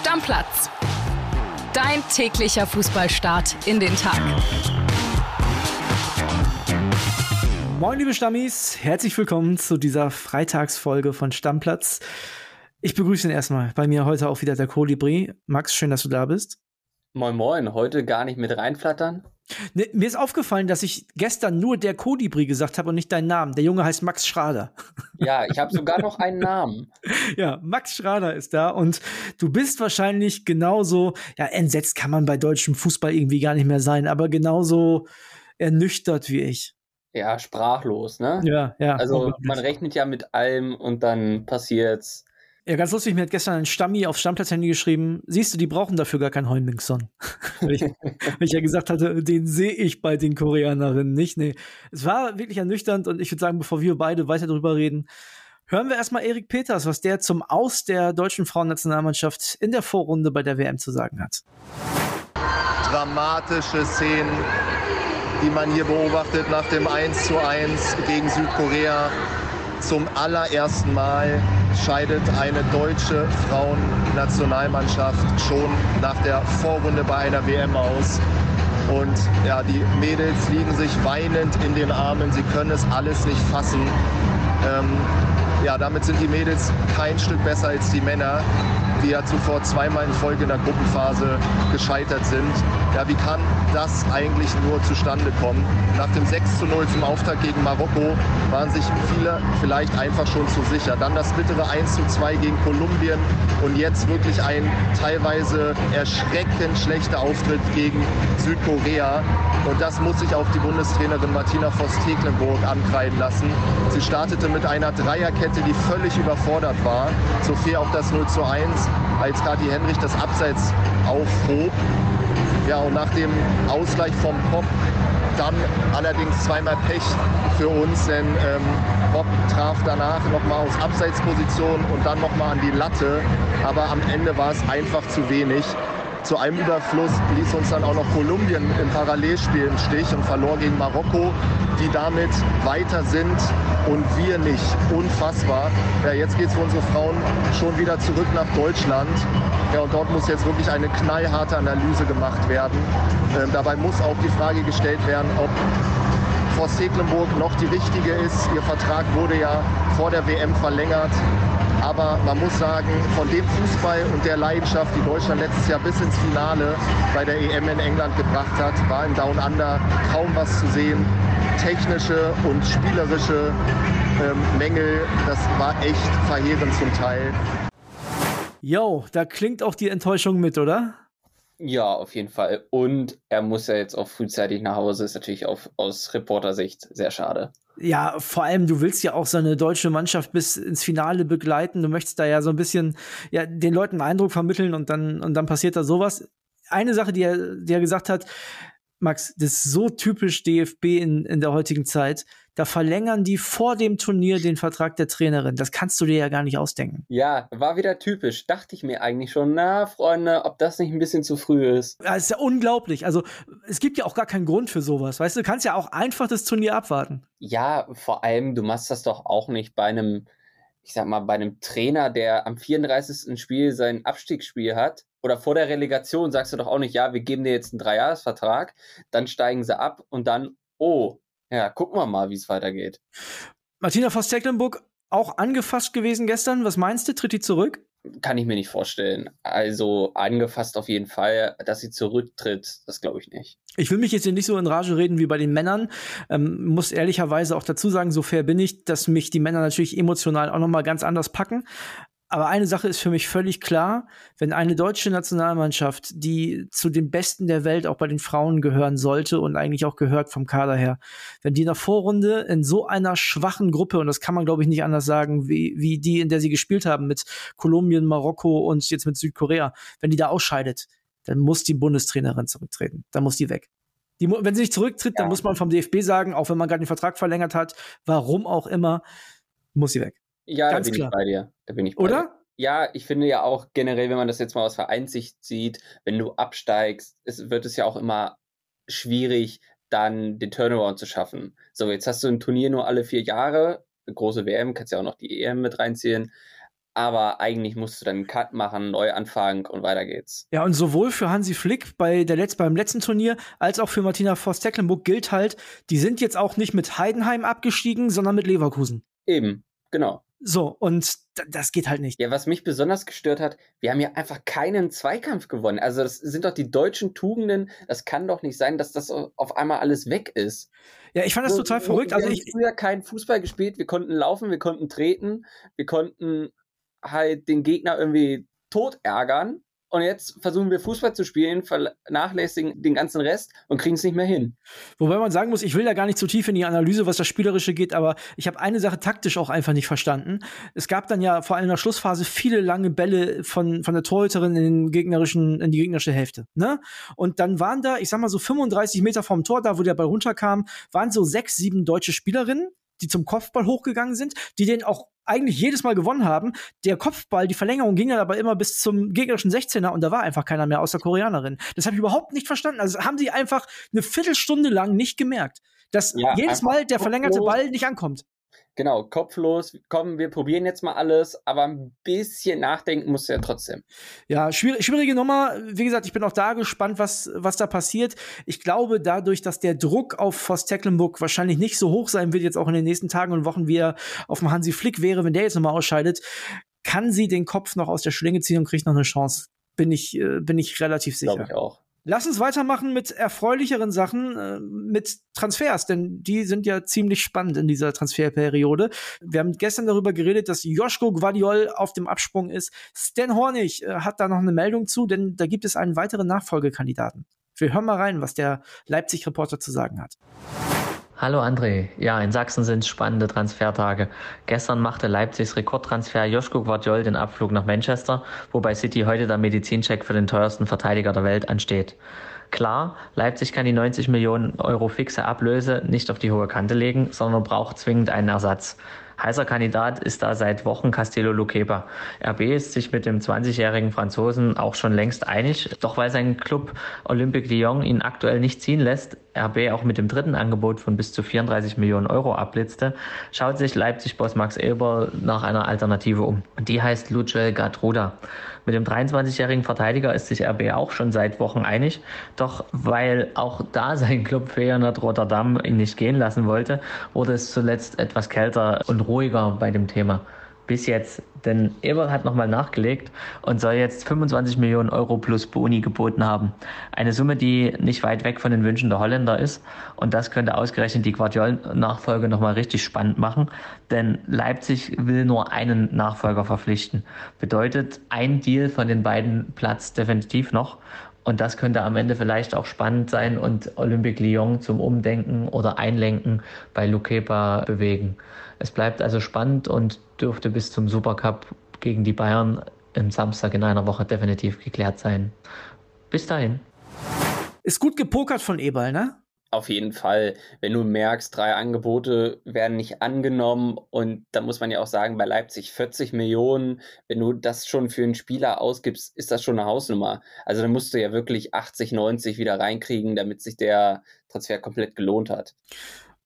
Stammplatz. Dein täglicher Fußballstart in den Tag. Moin, liebe Stammis, herzlich willkommen zu dieser Freitagsfolge von Stammplatz. Ich begrüße ihn erstmal. Bei mir heute auch wieder der Kolibri. Max, schön, dass du da bist. Moin Moin, heute gar nicht mit reinflattern? Ne, mir ist aufgefallen, dass ich gestern nur der Kolibri gesagt habe und nicht deinen Namen. Der Junge heißt Max Schrader. Ja, ich habe sogar noch einen Namen. Ja, Max Schrader ist da und du bist wahrscheinlich genauso, ja, entsetzt kann man bei deutschem Fußball irgendwie gar nicht mehr sein, aber genauso ernüchtert wie ich. Ja, sprachlos, ne? Ja, ja. Also man rechnet ja mit allem und dann passiert's. Ja, ganz lustig, mir hat gestern ein Stammi auf Stammplatz-Handy geschrieben, siehst du, die brauchen dafür gar keinen Heunmingsson. weil, ich, ja gesagt hatte, den sehe ich bei den Koreanerinnen nicht. Nee, es war wirklich ernüchternd und ich würde sagen, bevor wir beide weiter darüber reden, hören wir erstmal Erik Peters, was der zum Aus der deutschen Frauennationalmannschaft in der Vorrunde bei der WM zu sagen hat. Dramatische Szenen, die man hier beobachtet nach dem 1 zu 1 gegen Südkorea. Zum allerersten Mal scheidet eine deutsche Frauennationalmannschaft schon nach der Vorrunde bei einer WM aus. Und ja, die Mädels liegen sich weinend in den Armen. Sie können es alles nicht fassen. Ähm, ja, damit sind die Mädels kein Stück besser als die Männer die ja zuvor zweimal in Folge in der Gruppenphase gescheitert sind. Ja, wie kann das eigentlich nur zustande kommen? Nach dem 6 zu 0 zum Auftakt gegen Marokko waren sich viele vielleicht einfach schon zu sicher. Dann das bittere 1 zu 2 gegen Kolumbien und jetzt wirklich ein teilweise erschreckend schlechter Auftritt gegen Südkorea. Und das muss sich auch die Bundestrainerin Martina Voss-Tecklenburg ankreiden lassen. Sie startete mit einer Dreierkette, die völlig überfordert war. So viel auch das 0 zu 1 als Kati Henrich das Abseits aufhob. Ja, und nach dem Ausgleich vom Pop dann allerdings zweimal Pech für uns, denn ähm, Bob traf danach nochmal aus Abseitsposition und dann nochmal an die Latte. Aber am Ende war es einfach zu wenig. Zu einem Überfluss ließ uns dann auch noch Kolumbien im Parallelspiel im Stich und verlor gegen Marokko, die damit weiter sind und wir nicht. Unfassbar. Ja, jetzt geht es für unsere Frauen schon wieder zurück nach Deutschland. Ja, und dort muss jetzt wirklich eine knallharte Analyse gemacht werden. Ähm, dabei muss auch die Frage gestellt werden, ob Forst Tecklenburg noch die richtige ist. Ihr Vertrag wurde ja vor der WM verlängert. Aber man muss sagen, von dem Fußball und der Leidenschaft, die Deutschland letztes Jahr bis ins Finale bei der EM in England gebracht hat, war im Down Under kaum was zu sehen. Technische und spielerische ähm, Mängel, das war echt verheerend zum Teil. Jo, da klingt auch die Enttäuschung mit, oder? Ja, auf jeden Fall. Und er muss ja jetzt auch frühzeitig nach Hause, ist natürlich auf, aus Reportersicht sehr schade. Ja, vor allem, du willst ja auch so eine deutsche Mannschaft bis ins Finale begleiten. Du möchtest da ja so ein bisschen ja, den Leuten einen Eindruck vermitteln und dann, und dann passiert da sowas. Eine Sache, die er, die er gesagt hat, Max, das ist so typisch DFB in, in der heutigen Zeit. Da verlängern die vor dem Turnier den Vertrag der Trainerin. Das kannst du dir ja gar nicht ausdenken. Ja, war wieder typisch. Dachte ich mir eigentlich schon, na, Freunde, ob das nicht ein bisschen zu früh ist. Ja, ist ja unglaublich. Also, es gibt ja auch gar keinen Grund für sowas. Weißt du, du kannst ja auch einfach das Turnier abwarten. Ja, vor allem, du machst das doch auch nicht bei einem, ich sag mal, bei einem Trainer, der am 34. Spiel sein Abstiegsspiel hat oder vor der Relegation sagst du doch auch nicht, ja, wir geben dir jetzt einen Dreijahresvertrag, dann steigen sie ab und dann, oh, ja, gucken wir mal, wie es weitergeht. Martina Voss-Tecklenburg auch angefasst gewesen gestern. Was meinst du? Tritt die zurück? Kann ich mir nicht vorstellen. Also angefasst auf jeden Fall, dass sie zurücktritt, das glaube ich nicht. Ich will mich jetzt hier nicht so in Rage reden wie bei den Männern. Ähm, muss ehrlicherweise auch dazu sagen, so fair bin ich, dass mich die Männer natürlich emotional auch noch mal ganz anders packen. Aber eine Sache ist für mich völlig klar, wenn eine deutsche Nationalmannschaft, die zu den Besten der Welt auch bei den Frauen gehören sollte und eigentlich auch gehört vom Kader her, wenn die in der Vorrunde in so einer schwachen Gruppe, und das kann man glaube ich nicht anders sagen, wie, wie die, in der sie gespielt haben, mit Kolumbien, Marokko und jetzt mit Südkorea, wenn die da ausscheidet, dann muss die Bundestrainerin zurücktreten. Dann muss die weg. Die, wenn sie nicht zurücktritt, ja. dann muss man vom DFB sagen, auch wenn man gerade den Vertrag verlängert hat, warum auch immer, muss sie weg. Ja, Ganz da bin klar. ich bei dir. Da bin ich bei Oder? Dir. Ja, ich finde ja auch generell, wenn man das jetzt mal aus Vereinssicht sieht, wenn du absteigst, es wird es ja auch immer schwierig, dann den Turnaround zu schaffen. So, jetzt hast du ein Turnier nur alle vier Jahre, eine große WM, kannst ja auch noch die EM mit reinziehen. aber eigentlich musst du dann einen Cut machen, Neuanfang und weiter geht's. Ja, und sowohl für Hansi Flick bei der Letz beim letzten Turnier als auch für Martina Voss-Tecklenburg gilt halt, die sind jetzt auch nicht mit Heidenheim abgestiegen, sondern mit Leverkusen. Eben, genau. So, und das geht halt nicht. Ja, was mich besonders gestört hat, wir haben ja einfach keinen Zweikampf gewonnen. Also, das sind doch die deutschen Tugenden. Das kann doch nicht sein, dass das auf einmal alles weg ist. Ja, ich fand das total verrückt. Wir also, ich früher keinen Fußball gespielt. Wir konnten laufen, wir konnten treten, wir konnten halt den Gegner irgendwie tot ärgern. Und jetzt versuchen wir Fußball zu spielen, vernachlässigen den ganzen Rest und kriegen es nicht mehr hin. Wobei man sagen muss, ich will da gar nicht zu tief in die Analyse, was das Spielerische geht, aber ich habe eine Sache taktisch auch einfach nicht verstanden. Es gab dann ja vor allem in der Schlussphase viele lange Bälle von, von der Torhüterin in, den gegnerischen, in die gegnerische Hälfte. Ne? Und dann waren da, ich sag mal so 35 Meter vom Tor, da wo der Ball runterkam, waren so sechs, sieben deutsche Spielerinnen die zum Kopfball hochgegangen sind, die den auch eigentlich jedes Mal gewonnen haben. Der Kopfball, die Verlängerung ging dann aber immer bis zum gegnerischen 16er und da war einfach keiner mehr außer Koreanerin. Das habe ich überhaupt nicht verstanden. Also haben sie einfach eine Viertelstunde lang nicht gemerkt, dass ja, jedes Mal der verlängerte Ball nicht ankommt. Genau, kopflos, komm, wir probieren jetzt mal alles, aber ein bisschen nachdenken muss ja trotzdem. Ja, schwierig, schwierige Nummer. Wie gesagt, ich bin auch da gespannt, was, was da passiert. Ich glaube, dadurch, dass der Druck auf Voss Tecklenburg wahrscheinlich nicht so hoch sein wird, jetzt auch in den nächsten Tagen und Wochen, wie er auf dem Hansi Flick wäre, wenn der jetzt nochmal ausscheidet, kann sie den Kopf noch aus der Schlinge ziehen und kriegt noch eine Chance. Bin ich, äh, bin ich relativ sicher. Glaube ich auch. Lass uns weitermachen mit erfreulicheren Sachen, äh, mit Transfers, denn die sind ja ziemlich spannend in dieser Transferperiode. Wir haben gestern darüber geredet, dass Joschko Guardiol auf dem Absprung ist. Stan Hornig äh, hat da noch eine Meldung zu, denn da gibt es einen weiteren Nachfolgekandidaten. Wir hören mal rein, was der Leipzig-Reporter zu sagen hat. Hallo André. Ja, in Sachsen sind spannende Transfertage. Gestern machte Leipzigs Rekordtransfer Joschko Guardiol den Abflug nach Manchester, wobei City heute der Medizincheck für den teuersten Verteidiger der Welt ansteht. Klar, Leipzig kann die 90 Millionen Euro fixe Ablöse nicht auf die hohe Kante legen, sondern braucht zwingend einen Ersatz. Heißer Kandidat ist da seit Wochen Castello Luqueba. RB ist sich mit dem 20-jährigen Franzosen auch schon längst einig. Doch weil sein Club Olympique Lyon ihn aktuell nicht ziehen lässt, RB auch mit dem dritten Angebot von bis zu 34 Millionen Euro abblitzte, schaut sich Leipzig-Boss Max Eber nach einer Alternative um. Die heißt Luce Gatruda. Mit dem 23-jährigen Verteidiger ist sich RB auch schon seit Wochen einig. Doch weil auch da sein Club Feyenoord Rotterdam ihn nicht gehen lassen wollte, wurde es zuletzt etwas kälter und ruhiger bei dem Thema bis jetzt. Denn Eberl hat nochmal nachgelegt und soll jetzt 25 Millionen Euro plus Boni geboten haben. Eine Summe, die nicht weit weg von den Wünschen der Holländer ist. Und das könnte ausgerechnet die Guardiol-Nachfolge nochmal richtig spannend machen. Denn Leipzig will nur einen Nachfolger verpflichten. Bedeutet, ein Deal von den beiden Platz definitiv noch. Und das könnte am Ende vielleicht auch spannend sein und Olympique Lyon zum Umdenken oder Einlenken bei Lukepa bewegen. Es bleibt also spannend und dürfte bis zum Supercup gegen die Bayern im Samstag in einer Woche definitiv geklärt sein. Bis dahin. Ist gut gepokert von Eberl, ne? Auf jeden Fall, wenn du merkst, drei Angebote werden nicht angenommen und da muss man ja auch sagen, bei Leipzig 40 Millionen, wenn du das schon für einen Spieler ausgibst, ist das schon eine Hausnummer. Also da musst du ja wirklich 80, 90 wieder reinkriegen, damit sich der Transfer komplett gelohnt hat.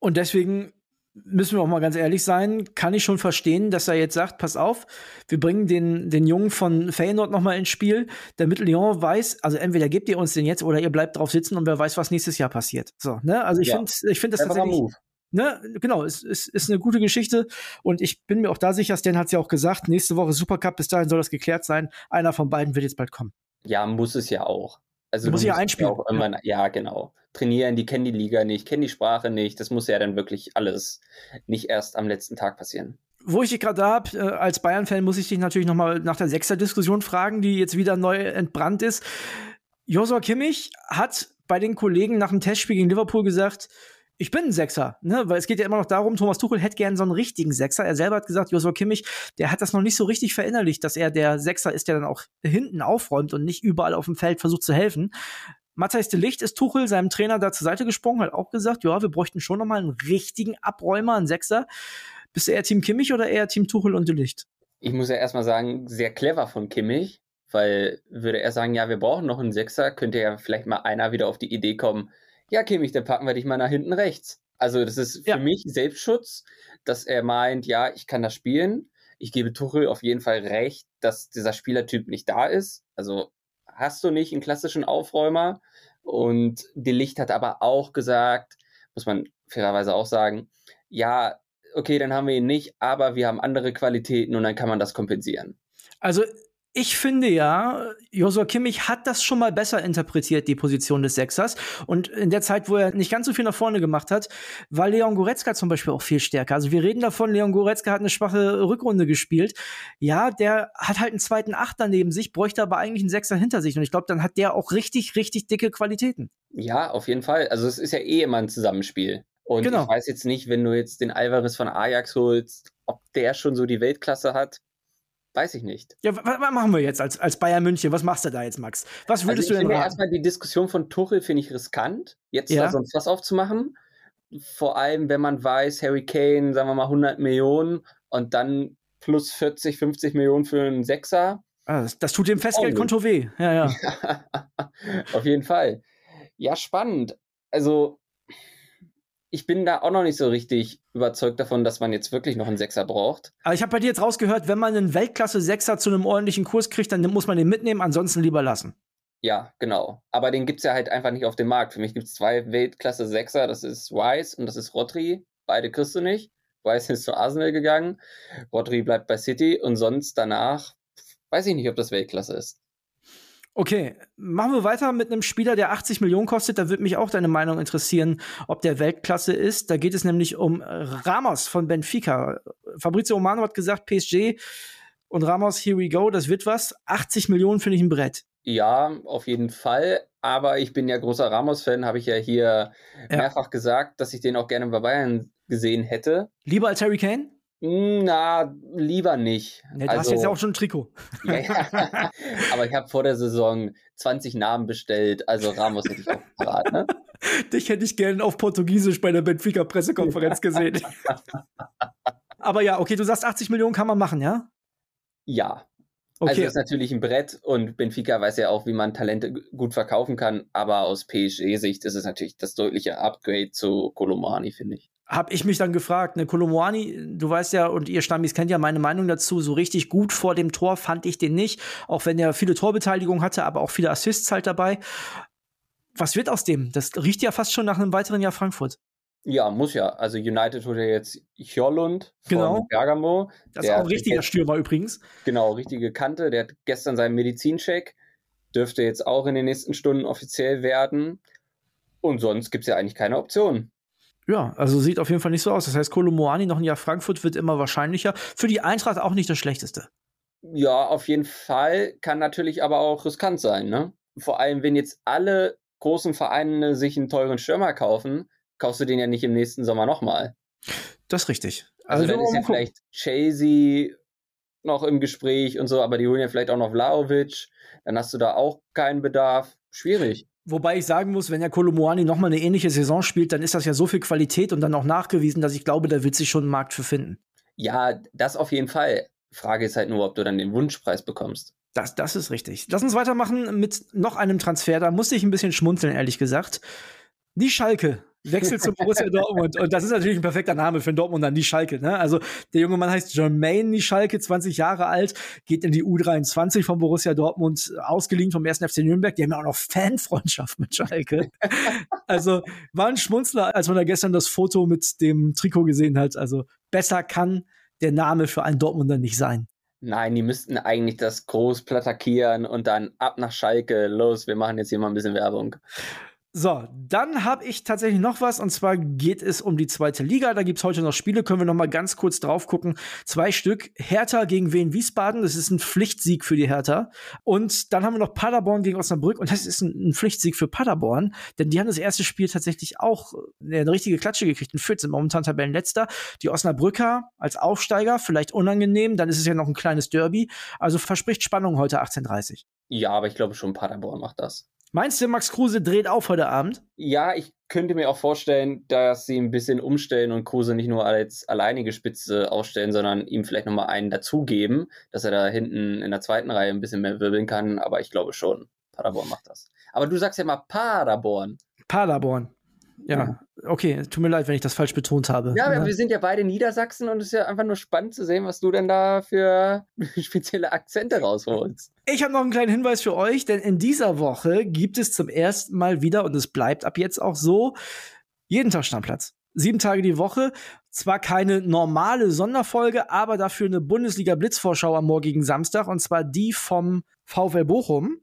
Und deswegen müssen wir auch mal ganz ehrlich sein, kann ich schon verstehen, dass er jetzt sagt, pass auf, wir bringen den, den Jungen von Feyenoord noch mal ins Spiel, damit Lyon weiß, also entweder gebt ihr uns den jetzt oder ihr bleibt drauf sitzen und wer weiß, was nächstes Jahr passiert. So, ne? Also ich ja. finde ich finde das tatsächlich Ne, genau, es ist, ist eine gute Geschichte und ich bin mir auch da sicher, Stan hat es ja auch gesagt, nächste Woche Supercup, bis dahin soll das geklärt sein. Einer von beiden wird jetzt bald kommen. Ja, muss es ja auch. Also muss ja einspielen. Auch immer, ja, genau. Trainieren, die kennen die Liga nicht, kennen die Sprache nicht. Das muss ja dann wirklich alles nicht erst am letzten Tag passieren. Wo ich dich gerade da habe, äh, als Bayern-Fan muss ich dich natürlich noch mal nach der Sechser-Diskussion fragen, die jetzt wieder neu entbrannt ist. Josua Kimmich hat bei den Kollegen nach dem Testspiel gegen Liverpool gesagt, ich bin ein Sechser, ne? Weil es geht ja immer noch darum, Thomas Tuchel hätte gern so einen richtigen Sechser. Er selber hat gesagt, Joshua Kimmich, der hat das noch nicht so richtig verinnerlicht, dass er der Sechser ist, der dann auch hinten aufräumt und nicht überall auf dem Feld versucht zu helfen. Matthijs de Licht ist Tuchel seinem Trainer da zur Seite gesprungen, hat auch gesagt, ja, wir bräuchten schon noch mal einen richtigen Abräumer, einen Sechser. Bist du eher Team Kimmich oder eher Team Tuchel und de Licht? Ich muss ja erstmal sagen, sehr clever von Kimmich, weil würde er sagen, ja, wir brauchen noch einen Sechser, könnte ja vielleicht mal einer wieder auf die Idee kommen, ja, Kimmich, dann packen wir dich mal nach hinten rechts. Also das ist für ja. mich Selbstschutz, dass er meint, ja, ich kann das spielen. ich gebe Tuchel auf jeden Fall recht, dass dieser Spielertyp nicht da ist. Also hast du nicht einen klassischen Aufräumer. Und De Licht hat aber auch gesagt, muss man fairerweise auch sagen, ja, okay, dann haben wir ihn nicht, aber wir haben andere Qualitäten und dann kann man das kompensieren. Also ich finde ja, Josua Kimmich hat das schon mal besser interpretiert, die Position des Sechsers. Und in der Zeit, wo er nicht ganz so viel nach vorne gemacht hat, war Leon Goretzka zum Beispiel auch viel stärker. Also wir reden davon, Leon Goretzka hat eine schwache Rückrunde gespielt. Ja, der hat halt einen zweiten Achter neben sich, bräuchte aber eigentlich einen Sechser hinter sich. Und ich glaube, dann hat der auch richtig, richtig dicke Qualitäten. Ja, auf jeden Fall. Also es ist ja eh immer ein Zusammenspiel. Und genau. ich weiß jetzt nicht, wenn du jetzt den Alvarez von Ajax holst, ob der schon so die Weltklasse hat. Weiß ich nicht. Ja, was, machen wir jetzt als, als Bayern München? Was machst du da jetzt, Max? Was würdest also du denn raten? Erstmal die Diskussion von Tuchel finde ich riskant, jetzt ja. da sonst was aufzumachen. Vor allem, wenn man weiß, Harry Kane, sagen wir mal 100 Millionen und dann plus 40, 50 Millionen für einen Sechser. Ah, das, das, tut dem Festgeldkonto weh. Ja, ja. Auf jeden Fall. Ja, spannend. Also, ich bin da auch noch nicht so richtig überzeugt davon, dass man jetzt wirklich noch einen Sechser braucht. Aber ich habe bei dir jetzt rausgehört, wenn man einen Weltklasse-Sechser zu einem ordentlichen Kurs kriegt, dann muss man den mitnehmen, ansonsten lieber lassen. Ja, genau. Aber den gibt es ja halt einfach nicht auf dem Markt. Für mich gibt es zwei Weltklasse-Sechser, das ist Wise und das ist Rodri. Beide kriegst du nicht. Wise ist zu Arsenal gegangen, Rodri bleibt bei City und sonst danach weiß ich nicht, ob das Weltklasse ist. Okay, machen wir weiter mit einem Spieler, der 80 Millionen kostet. Da würde mich auch deine Meinung interessieren, ob der Weltklasse ist. Da geht es nämlich um Ramos von Benfica. Fabrizio Romano hat gesagt, PSG und Ramos, here we go, das wird was. 80 Millionen finde ich ein Brett. Ja, auf jeden Fall. Aber ich bin ja großer Ramos-Fan, habe ich ja hier ja. mehrfach gesagt, dass ich den auch gerne bei Bayern gesehen hätte. Lieber als Harry Kane? Na, lieber nicht. Nee, du also, hast jetzt ja auch schon ein Trikot. Ja, ja. Aber ich habe vor der Saison 20 Namen bestellt, also Ramos hätte ich auch parat, ne? Dich hätte ich gerne auf Portugiesisch bei der Benfica-Pressekonferenz gesehen. Aber ja, okay, du sagst 80 Millionen kann man machen, ja? Ja. Okay. Also ist natürlich ein Brett und Benfica weiß ja auch, wie man Talente gut verkaufen kann, aber aus PSG-Sicht ist es natürlich das deutliche Upgrade zu Colomani, finde ich habe ich mich dann gefragt, ne, Kolomoani, du weißt ja, und ihr Stammis kennt ja meine Meinung dazu, so richtig gut vor dem Tor fand ich den nicht, auch wenn er viele Torbeteiligung hatte, aber auch viele Assists halt dabei. Was wird aus dem? Das riecht ja fast schon nach einem weiteren Jahr Frankfurt. Ja, muss ja. Also United holt ja jetzt Hjorlund genau. von Bergamo. Das ist auch ein richtiger Stürmer übrigens. Genau, richtige Kante. Der hat gestern seinen Medizincheck. Dürfte jetzt auch in den nächsten Stunden offiziell werden. Und sonst gibt es ja eigentlich keine Optionen. Ja, also sieht auf jeden Fall nicht so aus. Das heißt, Kolomoani noch ein Jahr Frankfurt wird immer wahrscheinlicher. Für die Eintracht auch nicht das Schlechteste. Ja, auf jeden Fall. Kann natürlich aber auch riskant sein, ne? Vor allem, wenn jetzt alle großen Vereine sich einen teuren Stürmer kaufen, kaufst du den ja nicht im nächsten Sommer nochmal. Das ist richtig. Also, also dann ist ja vielleicht Chasey noch im Gespräch und so, aber die holen ja vielleicht auch noch Vlaovic. Dann hast du da auch keinen Bedarf. Schwierig. Wobei ich sagen muss, wenn ja Kolomoani nochmal eine ähnliche Saison spielt, dann ist das ja so viel Qualität und dann auch nachgewiesen, dass ich glaube, da wird sich schon ein Markt für finden. Ja, das auf jeden Fall. Frage ist halt nur, ob du dann den Wunschpreis bekommst. Das, das ist richtig. Lass uns weitermachen mit noch einem Transfer. Da musste ich ein bisschen schmunzeln, ehrlich gesagt. Die Schalke wechselt zu Borussia Dortmund. Und das ist natürlich ein perfekter Name für einen Dortmunder, die Schalke. Ne? Also der junge Mann heißt Jermaine Schalke, 20 Jahre alt, geht in die U23 von Borussia Dortmund, ausgeliehen vom 1. FC Nürnberg. Die haben ja auch noch Fanfreundschaft mit Schalke. also war ein Schmunzler, als man da gestern das Foto mit dem Trikot gesehen hat. Also besser kann der Name für einen Dortmunder nicht sein. Nein, die müssten eigentlich das groß plattakieren und dann ab nach Schalke. Los, wir machen jetzt hier mal ein bisschen Werbung. So, dann habe ich tatsächlich noch was und zwar geht es um die zweite Liga. Da gibt's heute noch Spiele, können wir noch mal ganz kurz drauf gucken. Zwei Stück. Hertha gegen Wien Wiesbaden, das ist ein Pflichtsieg für die Hertha. Und dann haben wir noch Paderborn gegen Osnabrück und das ist ein, ein Pflichtsieg für Paderborn, denn die haben das erste Spiel tatsächlich auch äh, eine richtige Klatsche gekriegt. Ein Fürth sind momentan Tabellenletzter. Die Osnabrücker als Aufsteiger, vielleicht unangenehm, dann ist es ja noch ein kleines Derby. Also verspricht Spannung heute 18:30. Ja, aber ich glaube schon Paderborn macht das. Meinst du, Max Kruse dreht auf heute Abend? Ja, ich könnte mir auch vorstellen, dass sie ein bisschen umstellen und Kruse nicht nur als alleinige Spitze ausstellen, sondern ihm vielleicht nochmal einen dazugeben, dass er da hinten in der zweiten Reihe ein bisschen mehr wirbeln kann. Aber ich glaube schon, Paderborn macht das. Aber du sagst ja mal Paderborn. Paderborn. Ja, okay, tut mir leid, wenn ich das falsch betont habe. Ja, ja. wir sind ja beide Niedersachsen und es ist ja einfach nur spannend zu sehen, was du denn da für spezielle Akzente rausholst. Ich habe noch einen kleinen Hinweis für euch, denn in dieser Woche gibt es zum ersten Mal wieder, und es bleibt ab jetzt auch so, jeden Tag Stammplatz. Sieben Tage die Woche. Zwar keine normale Sonderfolge, aber dafür eine Bundesliga-Blitzvorschau am morgigen Samstag, und zwar die vom VfL Bochum.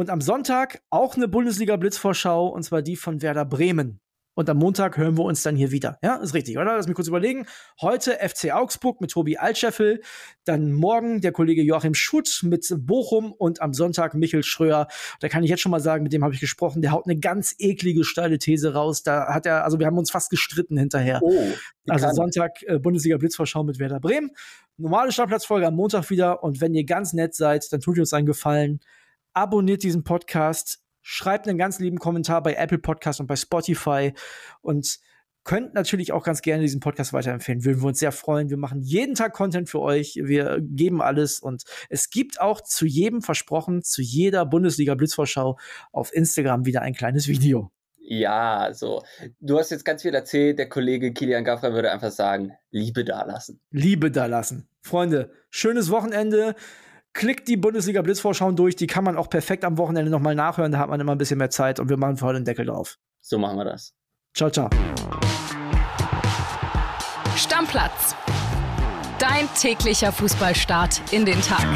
Und am Sonntag auch eine Bundesliga-Blitzvorschau, und zwar die von Werder Bremen. Und am Montag hören wir uns dann hier wieder. Ja, ist richtig, oder? Lass mich kurz überlegen. Heute FC Augsburg mit Tobi Altscheffel. Dann morgen der Kollege Joachim Schutt mit Bochum und am Sonntag Michel Schröer. Da kann ich jetzt schon mal sagen, mit dem habe ich gesprochen. Der haut eine ganz eklige, steile These raus. Da hat er, also wir haben uns fast gestritten hinterher. Oh, also Sonntag äh, Bundesliga Blitzvorschau mit Werder Bremen. Normale Startplatzfolge am Montag wieder. Und wenn ihr ganz nett seid, dann tut ihr uns einen Gefallen. Abonniert diesen Podcast schreibt einen ganz lieben Kommentar bei Apple Podcast und bei Spotify und könnt natürlich auch ganz gerne diesen Podcast weiterempfehlen. Würden wir uns sehr freuen. Wir machen jeden Tag Content für euch. Wir geben alles und es gibt auch zu jedem versprochen, zu jeder Bundesliga Blitzvorschau auf Instagram wieder ein kleines Video. Ja, so. Du hast jetzt ganz viel erzählt. Der Kollege Kilian Gaffra würde einfach sagen, Liebe dalassen. Liebe dalassen. Freunde, schönes Wochenende. Klickt die Bundesliga Blitzvorschauen durch, die kann man auch perfekt am Wochenende nochmal nachhören, da hat man immer ein bisschen mehr Zeit und wir machen vorher den Deckel drauf. So machen wir das. Ciao, ciao. Stammplatz. Dein täglicher Fußballstart in den Tag.